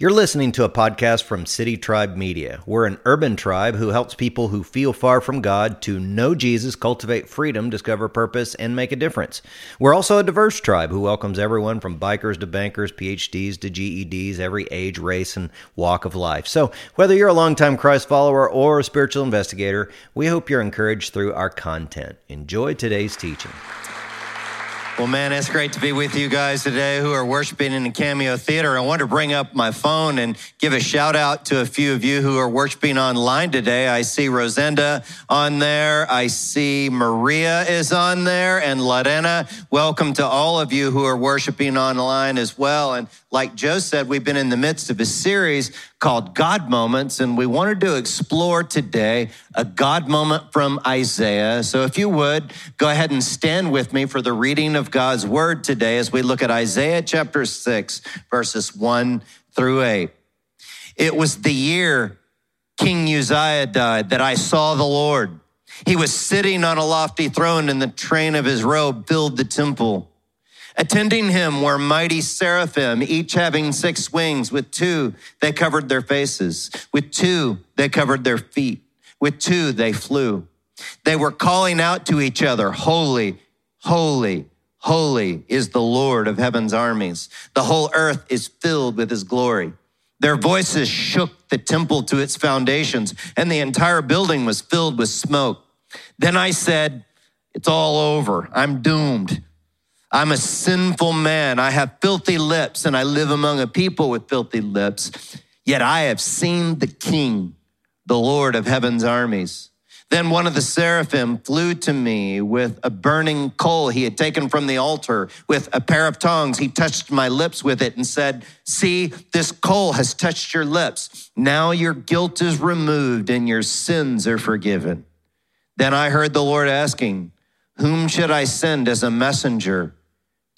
You're listening to a podcast from City Tribe Media. We're an urban tribe who helps people who feel far from God to know Jesus, cultivate freedom, discover purpose, and make a difference. We're also a diverse tribe who welcomes everyone from bikers to bankers, PhDs to GEDs, every age, race, and walk of life. So, whether you're a longtime Christ follower or a spiritual investigator, we hope you're encouraged through our content. Enjoy today's teaching. Well, man, it's great to be with you guys today who are worshiping in the Cameo Theater. I want to bring up my phone and give a shout out to a few of you who are worshiping online today. I see Rosenda on there. I see Maria is on there and Lorena. Welcome to all of you who are worshiping online as well. And like Joe said, we've been in the midst of a series called God Moments, and we wanted to explore today a God moment from Isaiah. So if you would, go ahead and stand with me for the reading of God's word today as we look at Isaiah chapter 6, verses 1 through 8. It was the year King Uzziah died that I saw the Lord. He was sitting on a lofty throne, and the train of his robe filled the temple. Attending him were mighty seraphim, each having six wings. With two, they covered their faces. With two, they covered their feet. With two, they flew. They were calling out to each other, Holy, holy, holy is the Lord of heaven's armies. The whole earth is filled with his glory. Their voices shook the temple to its foundations, and the entire building was filled with smoke. Then I said, It's all over. I'm doomed. I'm a sinful man. I have filthy lips, and I live among a people with filthy lips. Yet I have seen the King, the Lord of heaven's armies. Then one of the seraphim flew to me with a burning coal he had taken from the altar. With a pair of tongs, he touched my lips with it and said, See, this coal has touched your lips. Now your guilt is removed and your sins are forgiven. Then I heard the Lord asking, Whom should I send as a messenger?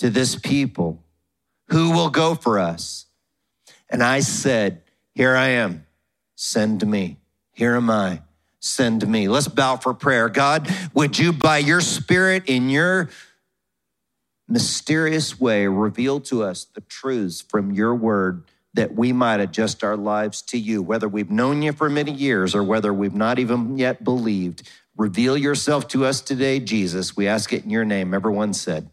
To this people? Who will go for us? And I said, Here I am. Send me. Here am I. Send me. Let's bow for prayer. God, would you, by your spirit, in your mysterious way, reveal to us the truths from your word that we might adjust our lives to you, whether we've known you for many years or whether we've not even yet believed. Reveal yourself to us today, Jesus. We ask it in your name. Everyone said,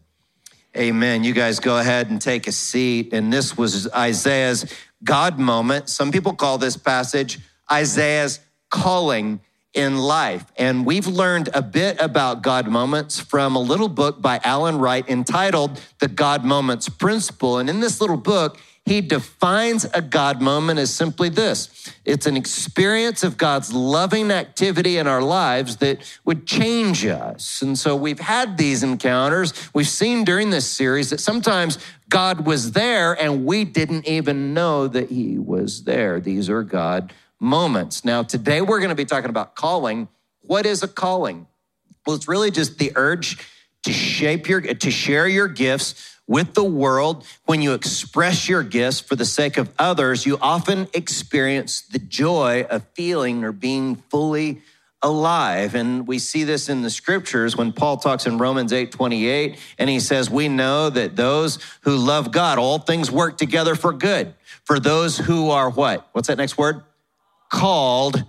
Amen. You guys go ahead and take a seat. And this was Isaiah's God moment. Some people call this passage Isaiah's calling in life. And we've learned a bit about God moments from a little book by Alan Wright entitled The God Moments Principle. And in this little book, he defines a God moment as simply this it's an experience of God's loving activity in our lives that would change us. And so we've had these encounters. We've seen during this series that sometimes God was there and we didn't even know that He was there. These are God moments. Now, today we're going to be talking about calling. What is a calling? Well, it's really just the urge to shape your, to share your gifts with the world, when you express your gifts for the sake of others, you often experience the joy of feeling or being fully alive. And we see this in the scriptures when Paul talks in Romans 8 28, and he says, We know that those who love God, all things work together for good. For those who are what? What's that next word? Called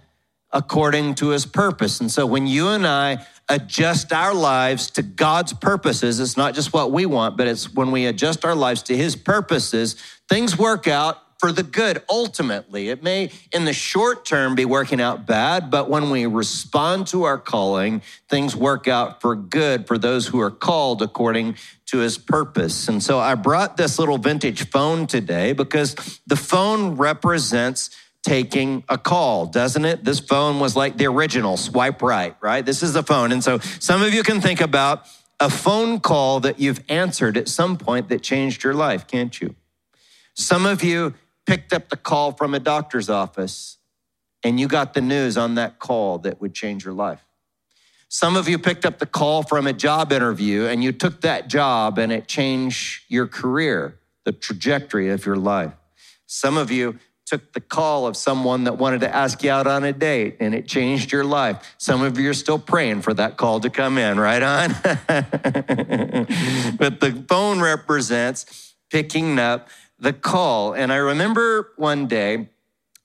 according to his purpose. And so when you and I adjust our lives to God's purposes. It's not just what we want, but it's when we adjust our lives to His purposes, things work out for the good ultimately. It may in the short term be working out bad, but when we respond to our calling, things work out for good for those who are called according to his purpose. And so I brought this little vintage phone today because the phone represents taking a call, doesn't it? This phone was like the original swipe right, right? This is the phone. And so some of you can think about a phone call that you've answered at some point that changed your life, can't you? Some of you picked up the call from a doctor's office and you got the news on that call that would change your life. Some of you picked up the call from a job interview and you took that job and it changed your career, the trajectory of your life. Some of you took the call of someone that wanted to ask you out on a date and it changed your life. Some of you are still praying for that call to come in, right on? but the phone represents picking up the call. And I remember one day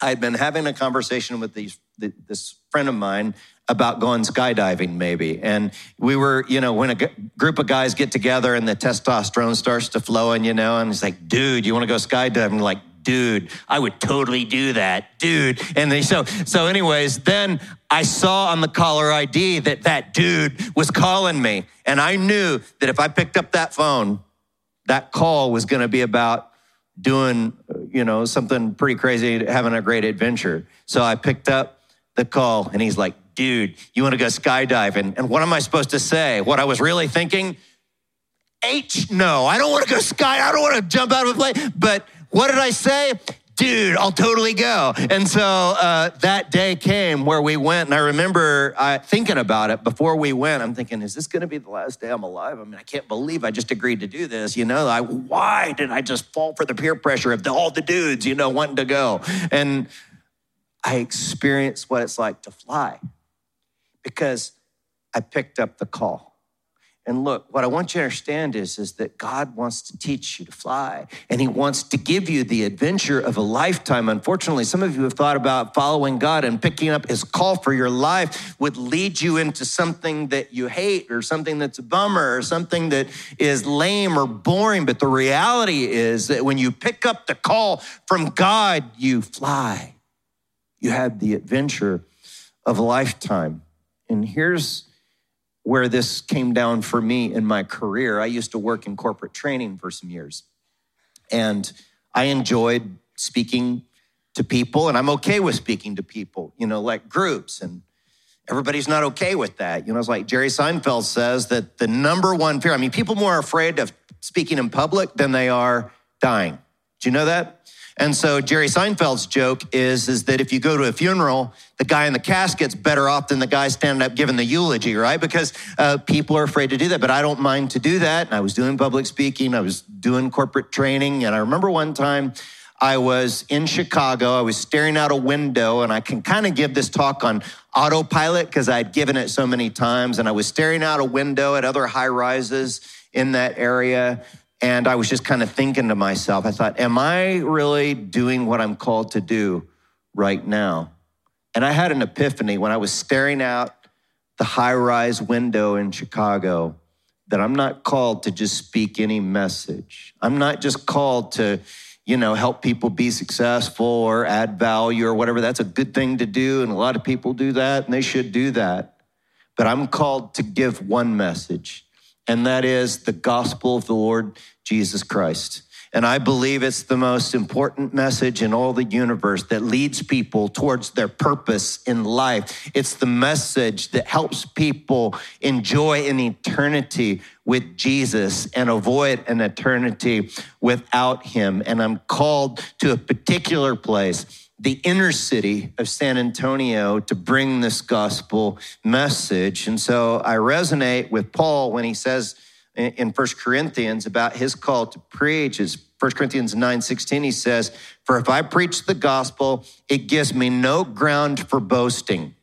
I'd been having a conversation with these, this friend of mine about going skydiving maybe and we were you know when a g- group of guys get together and the testosterone starts to flow and you know and it's like dude you want to go skydiving like dude i would totally do that dude and they so so anyways then i saw on the caller id that that dude was calling me and i knew that if i picked up that phone that call was going to be about doing you know something pretty crazy having a great adventure so i picked up the call and he's like dude, you want to go skydiving? And what am I supposed to say? What I was really thinking? H, no, I don't want to go sky. I don't want to jump out of a plane. But what did I say? Dude, I'll totally go. And so uh, that day came where we went, and I remember uh, thinking about it before we went. I'm thinking, is this going to be the last day I'm alive? I mean, I can't believe I just agreed to do this. You know, I, why did I just fall for the peer pressure of the, all the dudes, you know, wanting to go? And I experienced what it's like to fly because I picked up the call. And look, what I want you to understand is, is that God wants to teach you to fly and He wants to give you the adventure of a lifetime. Unfortunately, some of you have thought about following God and picking up His call for your life would lead you into something that you hate or something that's a bummer or something that is lame or boring. But the reality is that when you pick up the call from God, you fly. You have the adventure of a lifetime. And here's where this came down for me in my career. I used to work in corporate training for some years. And I enjoyed speaking to people, and I'm okay with speaking to people, you know, like groups. And everybody's not okay with that. You know, it's like Jerry Seinfeld says that the number one fear, I mean, people more afraid of speaking in public than they are dying. Do you know that? And so Jerry Seinfeld's joke is, is that if you go to a funeral, the guy in the casket's better off than the guy standing up giving the eulogy, right? Because uh, people are afraid to do that. But I don't mind to do that. And I was doing public speaking, I was doing corporate training. And I remember one time I was in Chicago, I was staring out a window, and I can kind of give this talk on autopilot because I'd given it so many times. And I was staring out a window at other high rises in that area. And I was just kind of thinking to myself, I thought, am I really doing what I'm called to do right now? And I had an epiphany when I was staring out the high rise window in Chicago that I'm not called to just speak any message. I'm not just called to, you know, help people be successful or add value or whatever. That's a good thing to do. And a lot of people do that and they should do that. But I'm called to give one message and that is the gospel of the Lord Jesus Christ. And I believe it's the most important message in all the universe that leads people towards their purpose in life. It's the message that helps people enjoy an eternity with Jesus and avoid an eternity without him. And I'm called to a particular place the inner city of San Antonio to bring this gospel message. And so I resonate with Paul when he says in First Corinthians about his call to preach is 1 Corinthians 9 16, he says, For if I preach the gospel, it gives me no ground for boasting.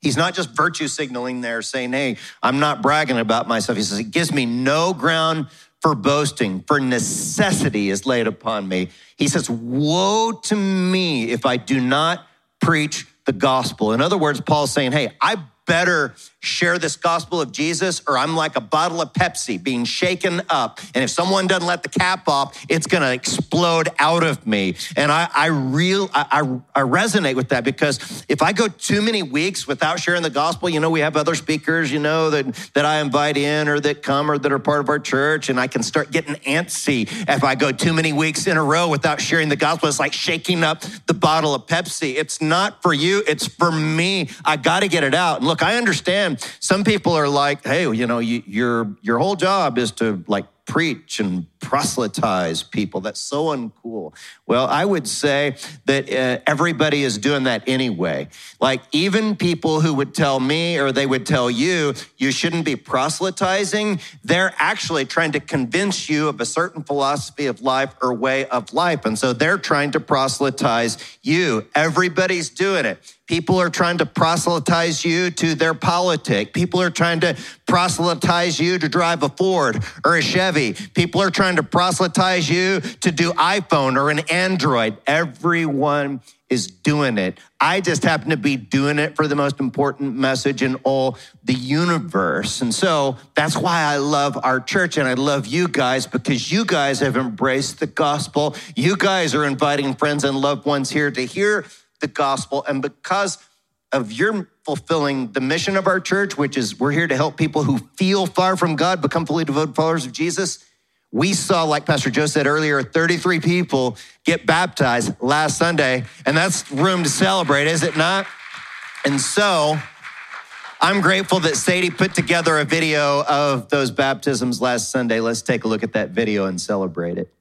He's not just virtue signaling there saying, Hey, I'm not bragging about myself. He says, It gives me no ground for boasting, for necessity is laid upon me. He says, Woe to me if I do not preach the gospel. In other words, Paul's saying, Hey, I better share this gospel of Jesus or I'm like a bottle of Pepsi being shaken up. And if someone doesn't let the cap off, it's going to explode out of me. And I, I real, I, I, resonate with that because if I go too many weeks without sharing the gospel, you know, we have other speakers, you know, that, that I invite in or that come or that are part of our church. And I can start getting antsy if I go too many weeks in a row without sharing the gospel. It's like shaking up the bottle of Pepsi. It's not for you. It's for me. I got to get it out. And look, I understand some people are like, hey, you know, you, your your whole job is to like preach and proselytize people. That's so uncool. Well, I would say that uh, everybody is doing that anyway. Like, even people who would tell me or they would tell you, you shouldn't be proselytizing, they're actually trying to convince you of a certain philosophy of life or way of life. And so they're trying to proselytize you. Everybody's doing it. People are trying to proselytize you to their politic. People are trying to proselytize you to drive a Ford or a Chevy. People are trying to proselytize you to do iPhone or an Android. Everyone is doing it. I just happen to be doing it for the most important message in all the universe. And so that's why I love our church and I love you guys because you guys have embraced the gospel. You guys are inviting friends and loved ones here to hear the gospel. And because of your fulfilling the mission of our church, which is we're here to help people who feel far from God become fully devoted followers of Jesus we saw, like Pastor Joe said earlier, 33 people get baptized last Sunday, and that's room to celebrate, is it not? And so I'm grateful that Sadie put together a video of those baptisms last Sunday. Let's take a look at that video and celebrate it.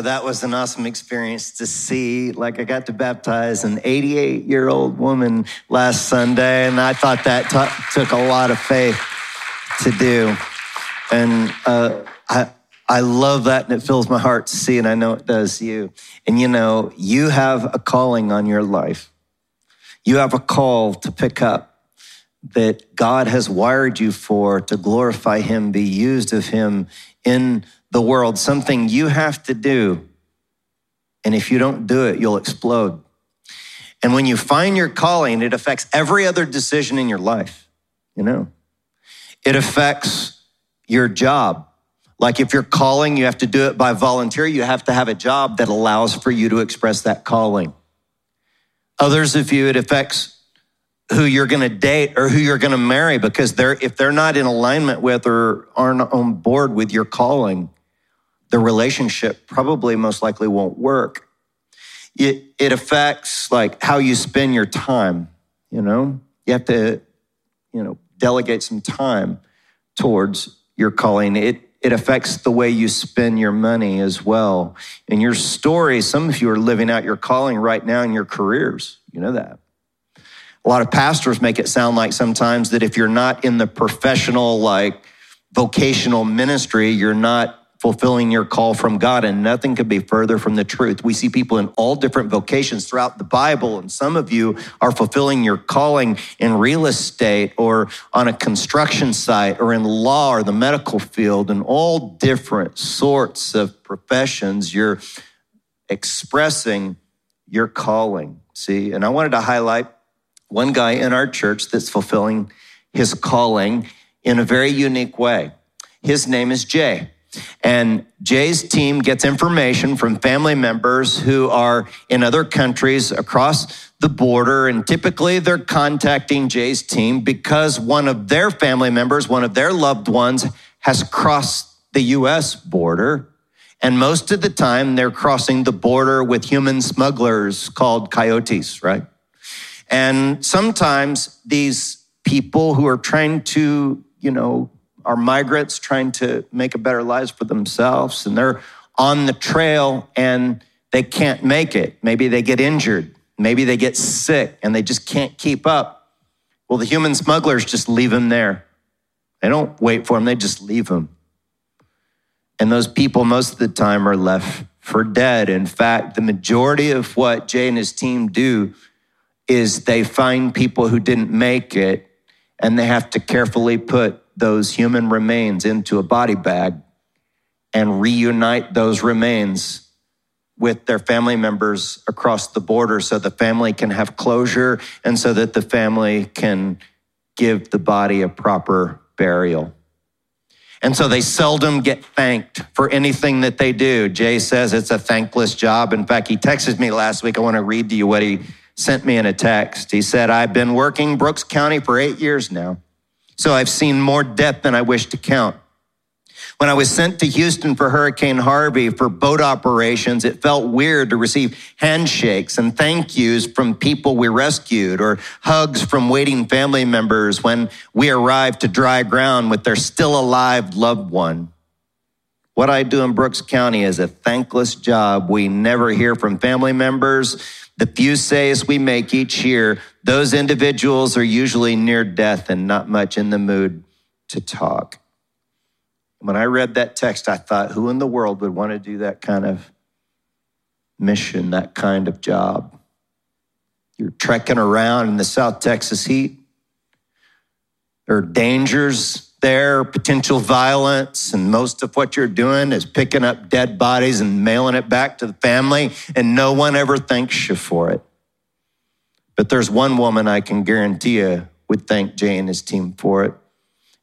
So that was an awesome experience to see. Like, I got to baptize an 88 year old woman last Sunday, and I thought that t- took a lot of faith to do. And uh, I, I love that, and it fills my heart to see, and I know it does you. And you know, you have a calling on your life, you have a call to pick up that God has wired you for to glorify Him, be used of Him in the world, something you have to do. And if you don't do it, you'll explode. And when you find your calling, it affects every other decision in your life, you know. It affects your job. Like if you're calling, you have to do it by volunteer. You have to have a job that allows for you to express that calling. Others of you, it affects who you're going to date or who you're going to marry because they're if they're not in alignment with or aren't on board with your calling the relationship probably most likely won't work. It, it affects like how you spend your time, you know? You have to, you know, delegate some time towards your calling. It, it affects the way you spend your money as well. In your story, some of you are living out your calling right now in your careers. You know that. A lot of pastors make it sound like sometimes that if you're not in the professional, like vocational ministry, you're not fulfilling your call from God, and nothing could be further from the truth. We see people in all different vocations throughout the Bible, and some of you are fulfilling your calling in real estate or on a construction site or in law or the medical field and all different sorts of professions. You're expressing your calling. See, and I wanted to highlight one guy in our church that's fulfilling his calling in a very unique way. His name is Jay. And Jay's team gets information from family members who are in other countries across the border. And typically they're contacting Jay's team because one of their family members, one of their loved ones, has crossed the US border And most of the time, they're crossing the border with human smugglers called coyotes, right? And sometimes these people who are trying to, you know, are migrants trying to make a better lives for themselves, and they're on the trail and they can't make it. Maybe they get injured. Maybe they get sick and they just can't keep up. Well, the human smugglers just leave them there. They don't wait for them, they just leave them. And those people, most of the time, are left for dead. In fact, the majority of what Jay and his team do is they find people who didn't make it and they have to carefully put those human remains into a body bag and reunite those remains with their family members across the border so the family can have closure and so that the family can give the body a proper burial. And so they seldom get thanked for anything that they do. Jay says it's a thankless job. In fact, he texted me last week. I want to read to you what he sent me in a text. He said, I've been working Brooks County for eight years now, so I've seen more death than I wish to count. When I was sent to Houston for Hurricane Harvey for boat operations, it felt weird to receive handshakes and thank yous from people we rescued or hugs from waiting family members when we arrived to dry ground with their still alive loved one. What I do in Brooks County is a thankless job. We never hear from family members. The few says we make each year, those individuals are usually near death and not much in the mood to talk. When I read that text, I thought, who in the world would want to do that kind of mission, that kind of job? You're trekking around in the South Texas heat. There are dangers there, potential violence, and most of what you're doing is picking up dead bodies and mailing it back to the family, and no one ever thanks you for it. But there's one woman I can guarantee you would thank Jay and his team for it.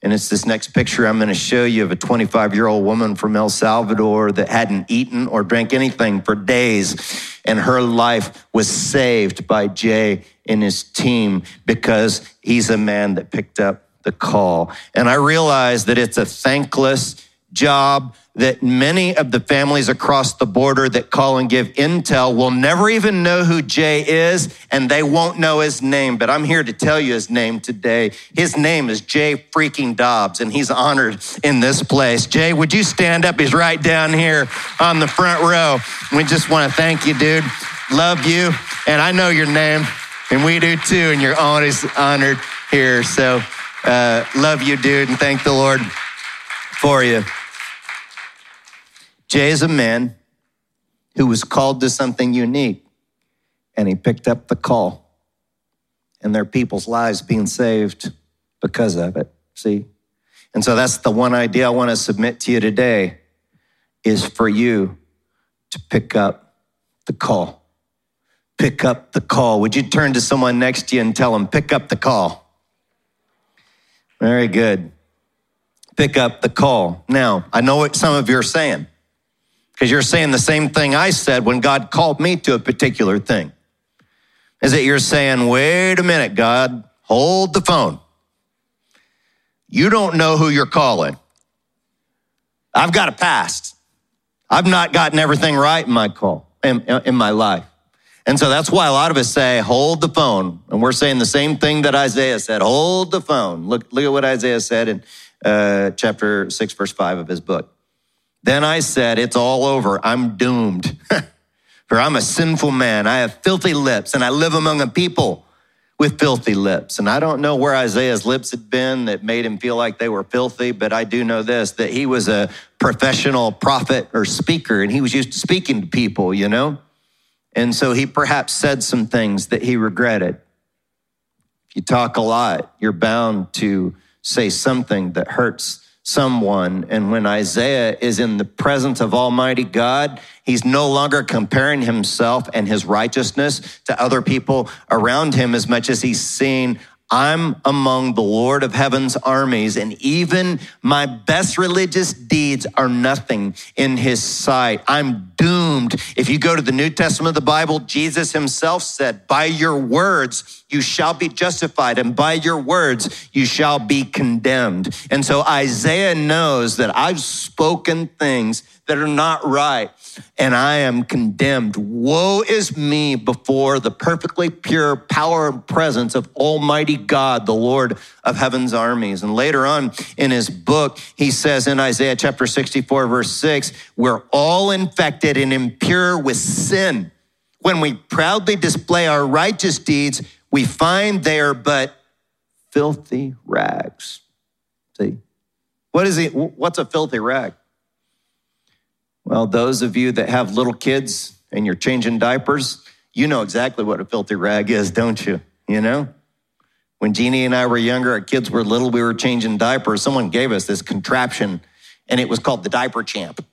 And it's this next picture I'm going to show you of a 25 year old woman from El Salvador that hadn't eaten or drank anything for days. And her life was saved by Jay and his team because he's a man that picked up the call. And I realize that it's a thankless job that many of the families across the border that call and give intel will never even know who Jay is and they won't know his name. But I'm here to tell you his name today. His name is Jay freaking Dobbs and he's honored in this place. Jay, would you stand up? He's right down here on the front row. We just want to thank you, dude. Love you. And I know your name and we do too. And you're always honored here. So uh, love you, dude. And thank the Lord for you. Jay is a man who was called to something unique, and he picked up the call. And there are people's lives being saved because of it. See? And so that's the one idea I want to submit to you today is for you to pick up the call. Pick up the call. Would you turn to someone next to you and tell them, pick up the call? Very good. Pick up the call. Now, I know what some of you are saying because you're saying the same thing I said when God called me to a particular thing. Is that you're saying, wait a minute, God, hold the phone. You don't know who you're calling. I've got a past. I've not gotten everything right in my call, in, in my life. And so that's why a lot of us say, hold the phone. And we're saying the same thing that Isaiah said, hold the phone. Look, look at what Isaiah said in uh, chapter 6, verse 5 of his book. Then I said, It's all over. I'm doomed. For I'm a sinful man. I have filthy lips, and I live among a people with filthy lips. And I don't know where Isaiah's lips had been that made him feel like they were filthy, but I do know this that he was a professional prophet or speaker, and he was used to speaking to people, you know? And so he perhaps said some things that he regretted. If you talk a lot, you're bound to say something that hurts someone. And when Isaiah is in the presence of Almighty God, he's no longer comparing himself and his righteousness to other people around him as much as he's seeing I'm among the Lord of heaven's armies, and even my best religious deeds are nothing in his sight. I'm doomed. If you go to the New Testament of the Bible, Jesus himself said, By your words you shall be justified, and by your words you shall be condemned. And so Isaiah knows that I've spoken things that are not right, and I am condemned. Woe is me before the perfectly pure power and presence of Almighty God, the Lord of heaven's armies. And later on in his book, he says in Isaiah chapter 64, verse 6, we're all infected and impure with sin. When we proudly display our righteous deeds, we find they are but filthy rags. See? What is it? What's a filthy rag? Well, those of you that have little kids and you're changing diapers, you know exactly what a filthy rag is, don't you? You know? When Jeannie and I were younger, our kids were little, we were changing diapers. Someone gave us this contraption, and it was called the diaper champ.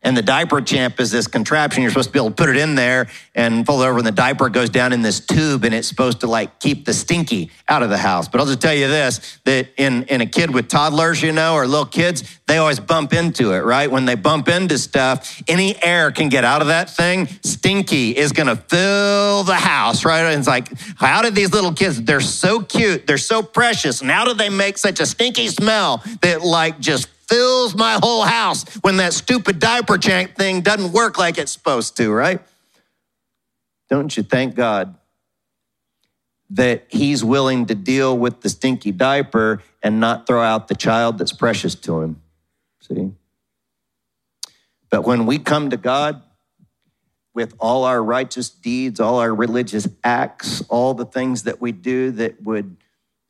And the diaper champ is this contraption. You're supposed to be able to put it in there and fold it over, and the diaper goes down in this tube, and it's supposed to like keep the stinky out of the house. But I'll just tell you this that in, in a kid with toddlers, you know, or little kids, they always bump into it, right? When they bump into stuff, any air can get out of that thing. Stinky is going to fill the house, right? And it's like, how did these little kids, they're so cute, they're so precious, and how did they make such a stinky smell that like just fills my whole house when that stupid diaper change thing doesn't work like it's supposed to, right? Don't you thank God that He's willing to deal with the stinky diaper and not throw out the child that's precious to Him? See? But when we come to God with all our righteous deeds, all our religious acts, all the things that we do that would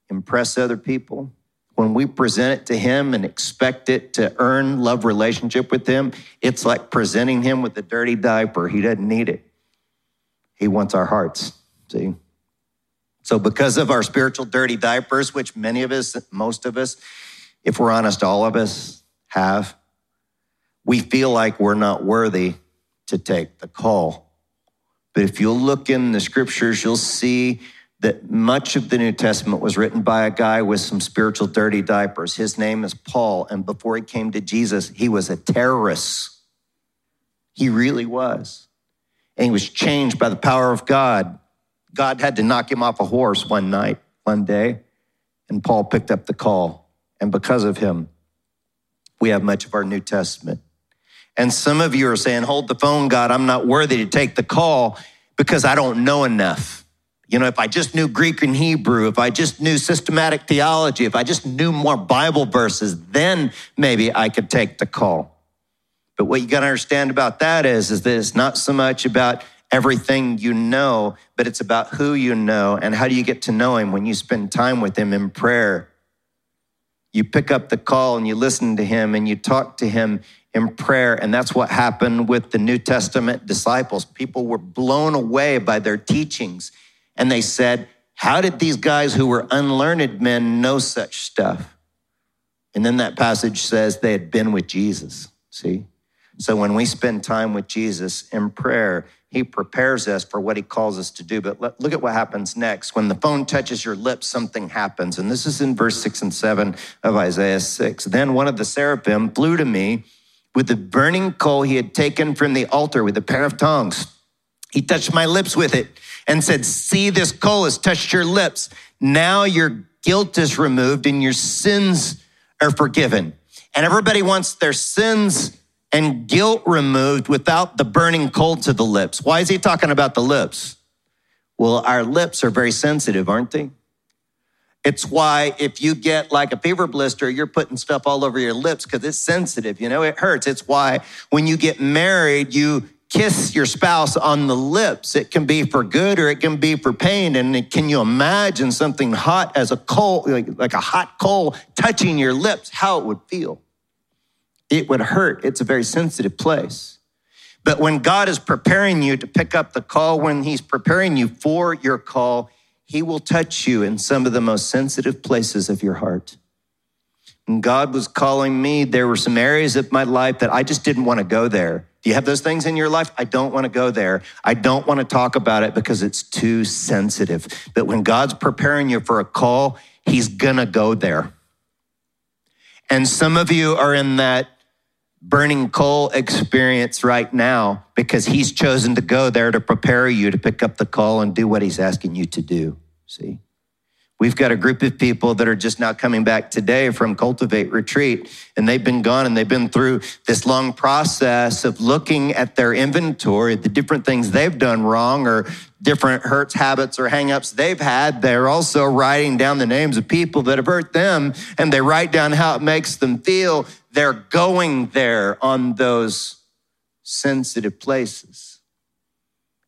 impress other people, when we present it to him and expect it to earn love relationship with him, it's like presenting him with a dirty diaper. He doesn't need it. He wants our hearts. See? So, because of our spiritual dirty diapers, which many of us, most of us, if we're honest, all of us have, we feel like we're not worthy to take the call. But if you'll look in the scriptures, you'll see that much of the New Testament was written by a guy with some spiritual dirty diapers. His name is Paul. And before he came to Jesus, he was a terrorist. He really was. And he was changed by the power of God. God had to knock him off a horse one night, one day, and Paul picked up the call. And because of him, we have much of our New Testament. And some of you are saying, Hold the phone, God, I'm not worthy to take the call because I don't know enough. You know, if I just knew Greek and Hebrew, if I just knew systematic theology, if I just knew more Bible verses, then maybe I could take the call. But what you got to understand about that is, is that it's not so much about everything you know, but it's about who you know and how do you get to know him when you spend time with him in prayer. You pick up the call and you listen to him and you talk to him in prayer. And that's what happened with the New Testament disciples. People were blown away by their teachings and they said, How did these guys who were unlearned men know such stuff? And then that passage says they had been with Jesus. See? So when we spend time with Jesus in prayer, he prepares us for what he calls us to do. But look at what happens next. When the phone touches your lips, something happens. And this is in verse six and seven of Isaiah 6. Then one of the seraphim flew to me with the burning coal he had taken from the altar with a pair of tongs. He touched my lips with it and said, See, this coal has touched your lips. Now your guilt is removed and your sins are forgiven. And everybody wants their sins and guilt removed without the burning coal to the lips. Why is he talking about the lips? Well, our lips are very sensitive, aren't they? It's why if you get like a fever blister, you're putting stuff all over your lips because it's sensitive. You know, it hurts. It's why when you get married, you kiss your spouse on the lips. It can be for good or it can be for pain. And can you imagine something hot as a coal, like, like a hot coal touching your lips, how it would feel? It would hurt. It's a very sensitive place. But when God is preparing you to pick up the call, when He's preparing you for your call, He will touch you in some of the most sensitive places of your heart. And God was calling me. There were some areas of my life that I just didn't want to go there. Do you have those things in your life? I don't want to go there. I don't want to talk about it because it's too sensitive. But when God's preparing you for a call, He's going to go there. And some of you are in that burning coal experience right now because He's chosen to go there to prepare you to pick up the call and do what He's asking you to do. See? We've got a group of people that are just now coming back today from Cultivate Retreat, and they've been gone and they've been through this long process of looking at their inventory, the different things they've done wrong or different hurts, habits, or hangups they've had. They're also writing down the names of people that have hurt them, and they write down how it makes them feel. They're going there on those sensitive places.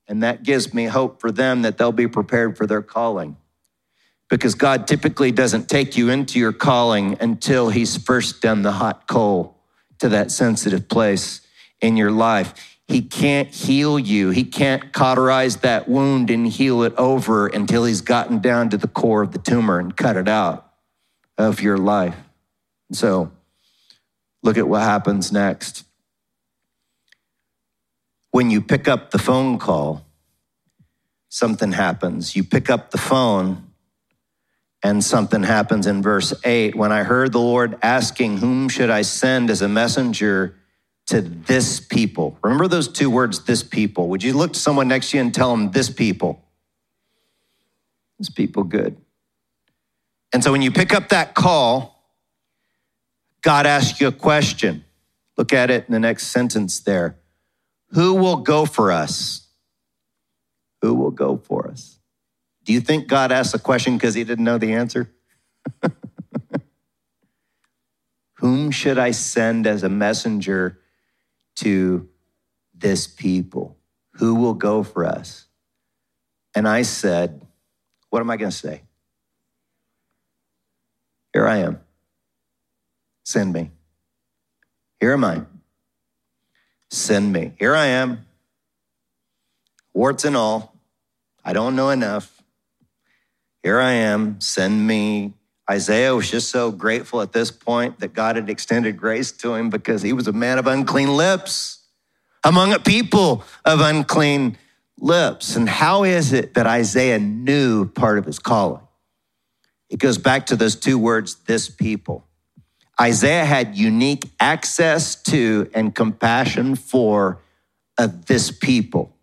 And that gives me hope for them that they'll be prepared for their calling because God typically doesn't take you into your calling until He's first done the hot coal to that sensitive place in your life. He can't heal you. He can't cauterize that wound and heal it over until He's gotten down to the core of the tumor and cut it out of your life. So, look at what happens next. When you pick up the phone call, something happens. You pick up the phone and something happens in verse 8 when i heard the lord asking whom should i send as a messenger to this people? Remember those two words this people. Would you look to someone next to you and tell them this people? This people good. And so when you pick up that call god asks you a question. Look at it in the next sentence there. Who will go for us? Who will go for us do you think God asked the question because he didn't know the answer? Whom should I send as a messenger to this people? Who will go for us? And I said, What am I going to say? Here I am. Send me. Here am I. Send me. Here I am. Warts and all. I don't know enough. Here I am, send me. Isaiah was just so grateful at this point that God had extended grace to him because he was a man of unclean lips among a people of unclean lips. And how is it that Isaiah knew part of his calling? It goes back to those two words, this people. Isaiah had unique access to and compassion for a this people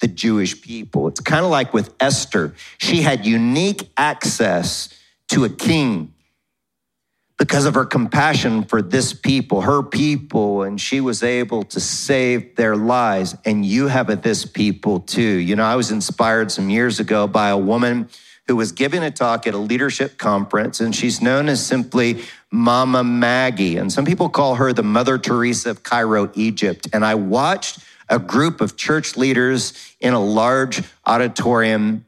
the Jewish people. It's kind of like with Esther. She had unique access to a king because of her compassion for this people, her people, and she was able to save their lives. And you have a this people too. You know, I was inspired some years ago by a woman who was giving a talk at a leadership conference, and she's known as simply Mama Maggie. And some people call her the Mother Teresa of Cairo, Egypt. And I watched a group of church leaders in a large auditorium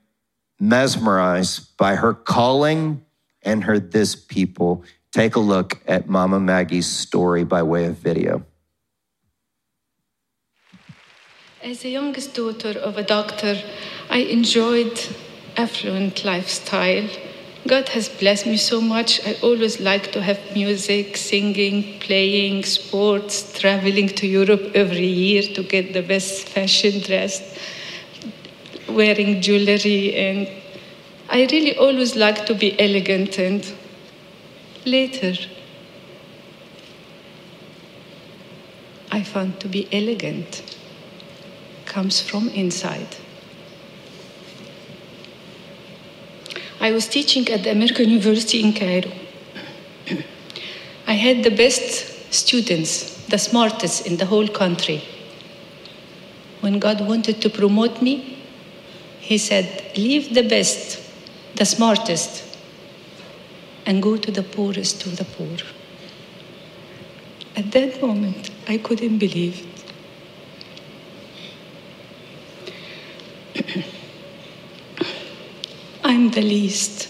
mesmerized by her calling and her this people. Take a look at Mama Maggie's story by way of video. As a youngest daughter of a doctor, I enjoyed affluent lifestyle God has blessed me so much. I always like to have music, singing, playing, sports, traveling to Europe every year to get the best fashion dressed, wearing jewelry, and I really always like to be elegant. And later, I found to be elegant comes from inside. I was teaching at the American University in Cairo. I had the best students, the smartest in the whole country. When God wanted to promote me, He said, Leave the best, the smartest, and go to the poorest of the poor. At that moment, I couldn't believe The least.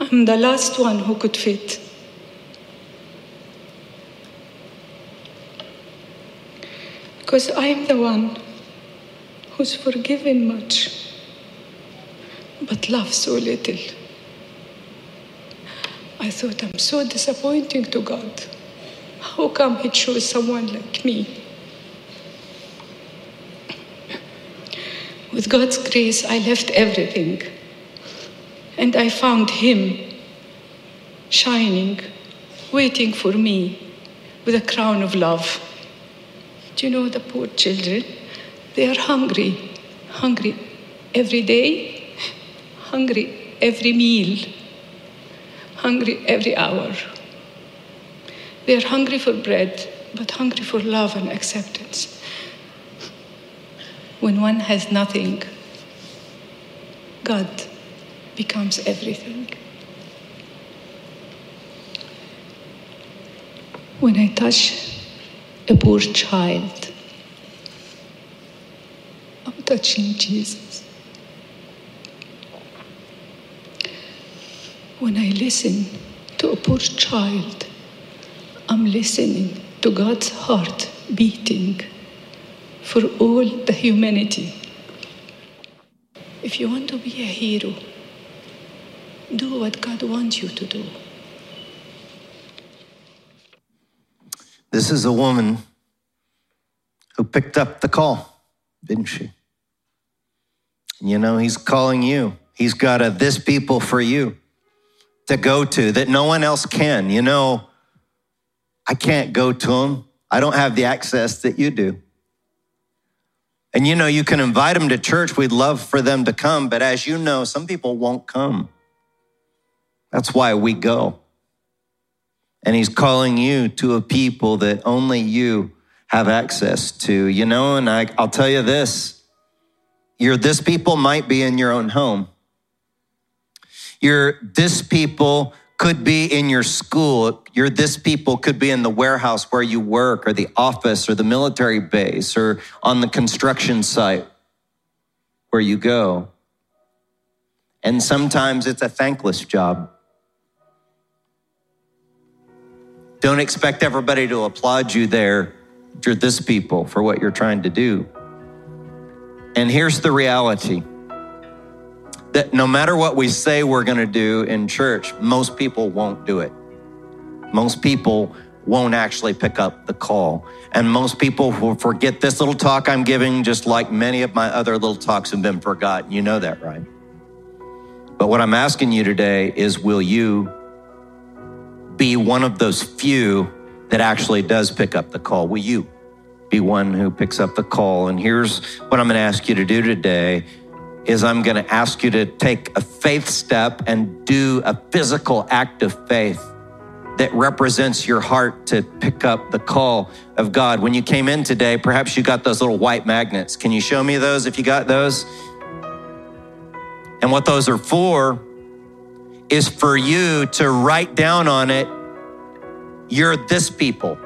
I'm the last one who could fit. Because I'm the one who's forgiven much, but loves so little. I thought I'm so disappointing to God. How come He chose someone like me? With God's grace, I left everything. And I found Him shining, waiting for me with a crown of love. Do you know the poor children? They are hungry, hungry every day, hungry every meal, hungry every hour. They are hungry for bread, but hungry for love and acceptance. When one has nothing, God becomes everything. When I touch a poor child, I'm touching Jesus. When I listen to a poor child, I'm listening to God's heart beating for all the humanity. If you want to be a hero, do what God wants you to do. This is a woman who picked up the call, didn't she? You know, he's calling you. He's got a this people for you to go to that no one else can. You know, I can't go to them. I don't have the access that you do. And you know, you can invite them to church. We'd love for them to come. But as you know, some people won't come. That's why we go. And he's calling you to a people that only you have access to, you know, and I, I'll tell you this your this people might be in your own home. Your this people could be in your school. Your this people could be in the warehouse where you work, or the office, or the military base, or on the construction site where you go. And sometimes it's a thankless job. Don't expect everybody to applaud you there. You're this people for what you're trying to do. And here's the reality that no matter what we say we're going to do in church, most people won't do it. Most people won't actually pick up the call. And most people will forget this little talk I'm giving, just like many of my other little talks have been forgotten. You know that, right? But what I'm asking you today is will you be one of those few that actually does pick up the call? Will you be one who picks up the call? And here's what I'm going to ask you to do today is I'm going to ask you to take a faith step and do a physical act of faith that represents your heart to pick up the call of God. When you came in today, perhaps you got those little white magnets. Can you show me those if you got those? And what those are for is for you to write down on it, you're this people.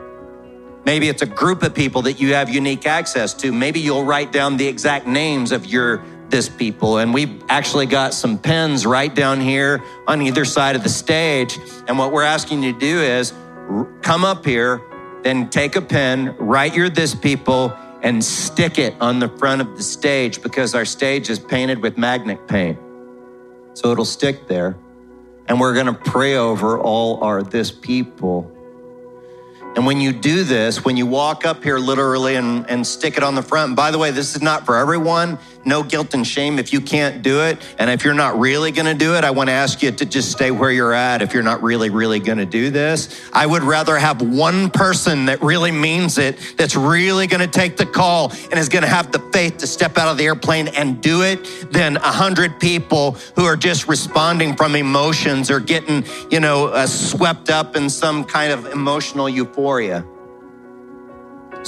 Maybe it's a group of people that you have unique access to. Maybe you'll write down the exact names of your this people. And we've actually got some pens right down here on either side of the stage. And what we're asking you to do is come up here, then take a pen, write your this people, and stick it on the front of the stage because our stage is painted with magnet paint. So it'll stick there. And we're going to pray over all our this people. And when you do this, when you walk up here literally and, and stick it on the front, and by the way, this is not for everyone. No guilt and shame if you can't do it. And if you're not really going to do it, I want to ask you to just stay where you're at if you're not really, really going to do this. I would rather have one person that really means it, that's really going to take the call and is going to have the faith to step out of the airplane and do it than a hundred people who are just responding from emotions or getting, you know, uh, swept up in some kind of emotional euphoria.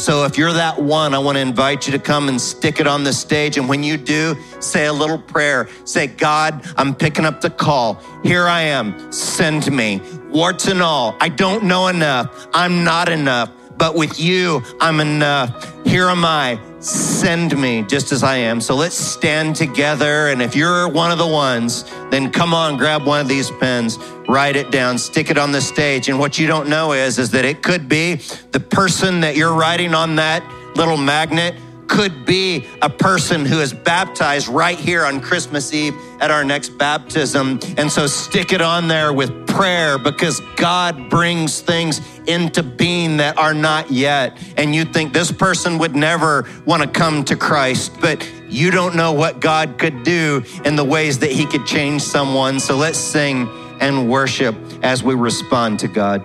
So if you're that one, I want to invite you to come and stick it on the stage. And when you do, say a little prayer. Say, God, I'm picking up the call. Here I am. Send me. Warts and all. I don't know enough. I'm not enough. But with you, I'm enough. Here am I. Send me just as I am. So let's stand together. And if you're one of the ones, then come on, grab one of these pens, write it down, stick it on the stage. And what you don't know is, is that it could be the person that you're writing on that little magnet could be a person who is baptized right here on Christmas Eve at our next baptism. And so stick it on there with prayer because God brings things into being that are not yet. And you think this person would never want to come to Christ, but you don't know what God could do in the ways that He could change someone. So let's sing and worship as we respond to God.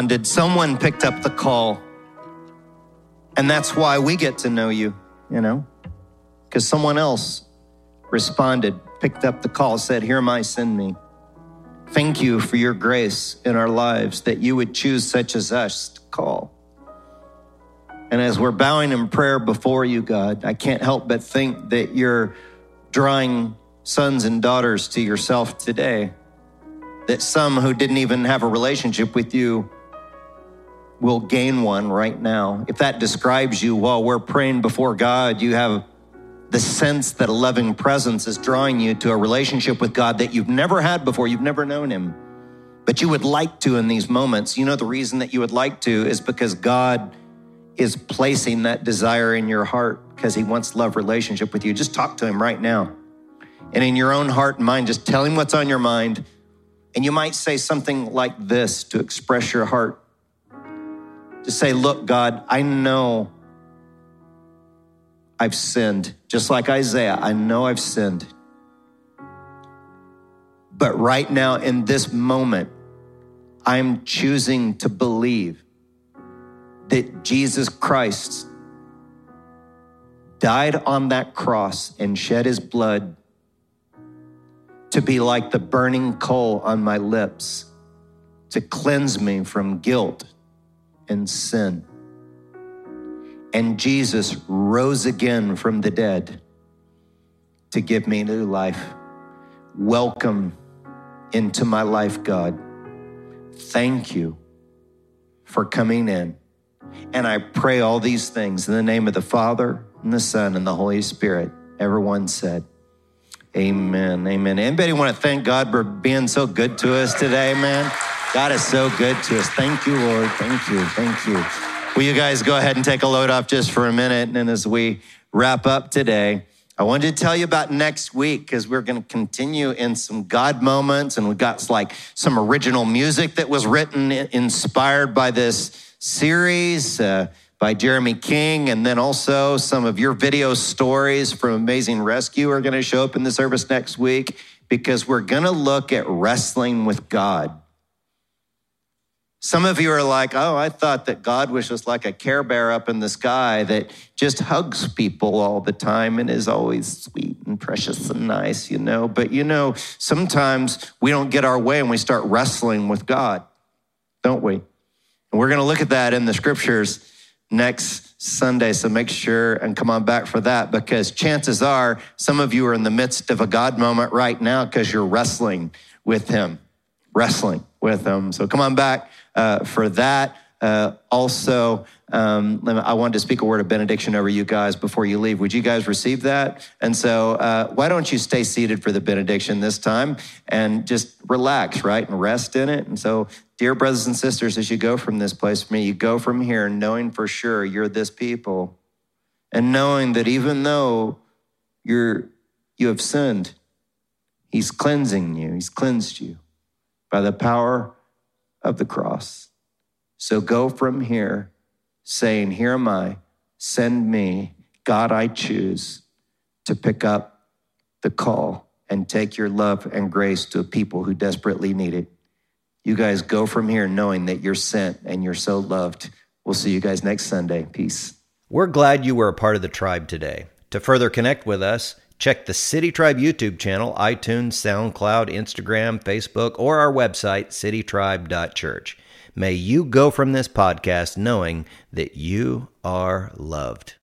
Responded, someone picked up the call. And that's why we get to know you, you know, because someone else responded, picked up the call, said, Here am I, send me. Thank you for your grace in our lives that you would choose such as us to call. And as we're bowing in prayer before you, God, I can't help but think that you're drawing sons and daughters to yourself today. That some who didn't even have a relationship with you will gain one right now. If that describes you while we're praying before God, you have the sense that a loving presence is drawing you to a relationship with God that you've never had before, you've never known Him, but you would like to in these moments. You know, the reason that you would like to is because God is placing that desire in your heart because He wants love relationship with you. Just talk to Him right now. And in your own heart and mind, just tell Him what's on your mind. And you might say something like this to express your heart. Just say, Look, God, I know I've sinned. Just like Isaiah, I know I've sinned. But right now, in this moment, I'm choosing to believe that Jesus Christ died on that cross and shed his blood to be like the burning coal on my lips, to cleanse me from guilt and sin. And Jesus rose again from the dead to give me new life. Welcome into my life, God. Thank you for coming in. And I pray all these things in the name of the Father, and the Son, and the Holy Spirit. Everyone said, Amen. Amen. Anybody want to thank God for being so good to us today, man? God is so good to us. Thank you, Lord. Thank you. Thank you. Will you guys go ahead and take a load off just for a minute? And as we wrap up today, I wanted to tell you about next week because we're going to continue in some God moments, and we've got like some original music that was written, inspired by this series. Uh, by Jeremy King, and then also some of your video stories from Amazing Rescue are going to show up in the service next week because we're going to look at wrestling with God. Some of you are like, oh, I thought that God was just like a care bear up in the sky that just hugs people all the time and is always sweet and precious and nice, you know. But you know, sometimes we don't get our way and we start wrestling with God, don't we? And we're going to look at that in the scriptures next Sunday. So make sure and come on back for that because chances are some of you are in the midst of a God moment right now because you're wrestling with Him, wrestling with Him. So come on back uh, for that. Uh, also, um, I wanted to speak a word of benediction over you guys before you leave. Would you guys receive that? And so, uh, why don't you stay seated for the benediction this time and just relax, right? And rest in it. And so, dear brothers and sisters, as you go from this place for me, you go from here knowing for sure you're this people and knowing that even though you're, you have sinned, He's cleansing you, He's cleansed you by the power of the cross. So go from here saying, Here am I, send me. God, I choose to pick up the call and take your love and grace to a people who desperately need it. You guys go from here knowing that you're sent and you're so loved. We'll see you guys next Sunday. Peace. We're glad you were a part of the tribe today. To further connect with us, check the City Tribe YouTube channel, iTunes, SoundCloud, Instagram, Facebook, or our website, citytribe.church. May you go from this podcast knowing that you are loved.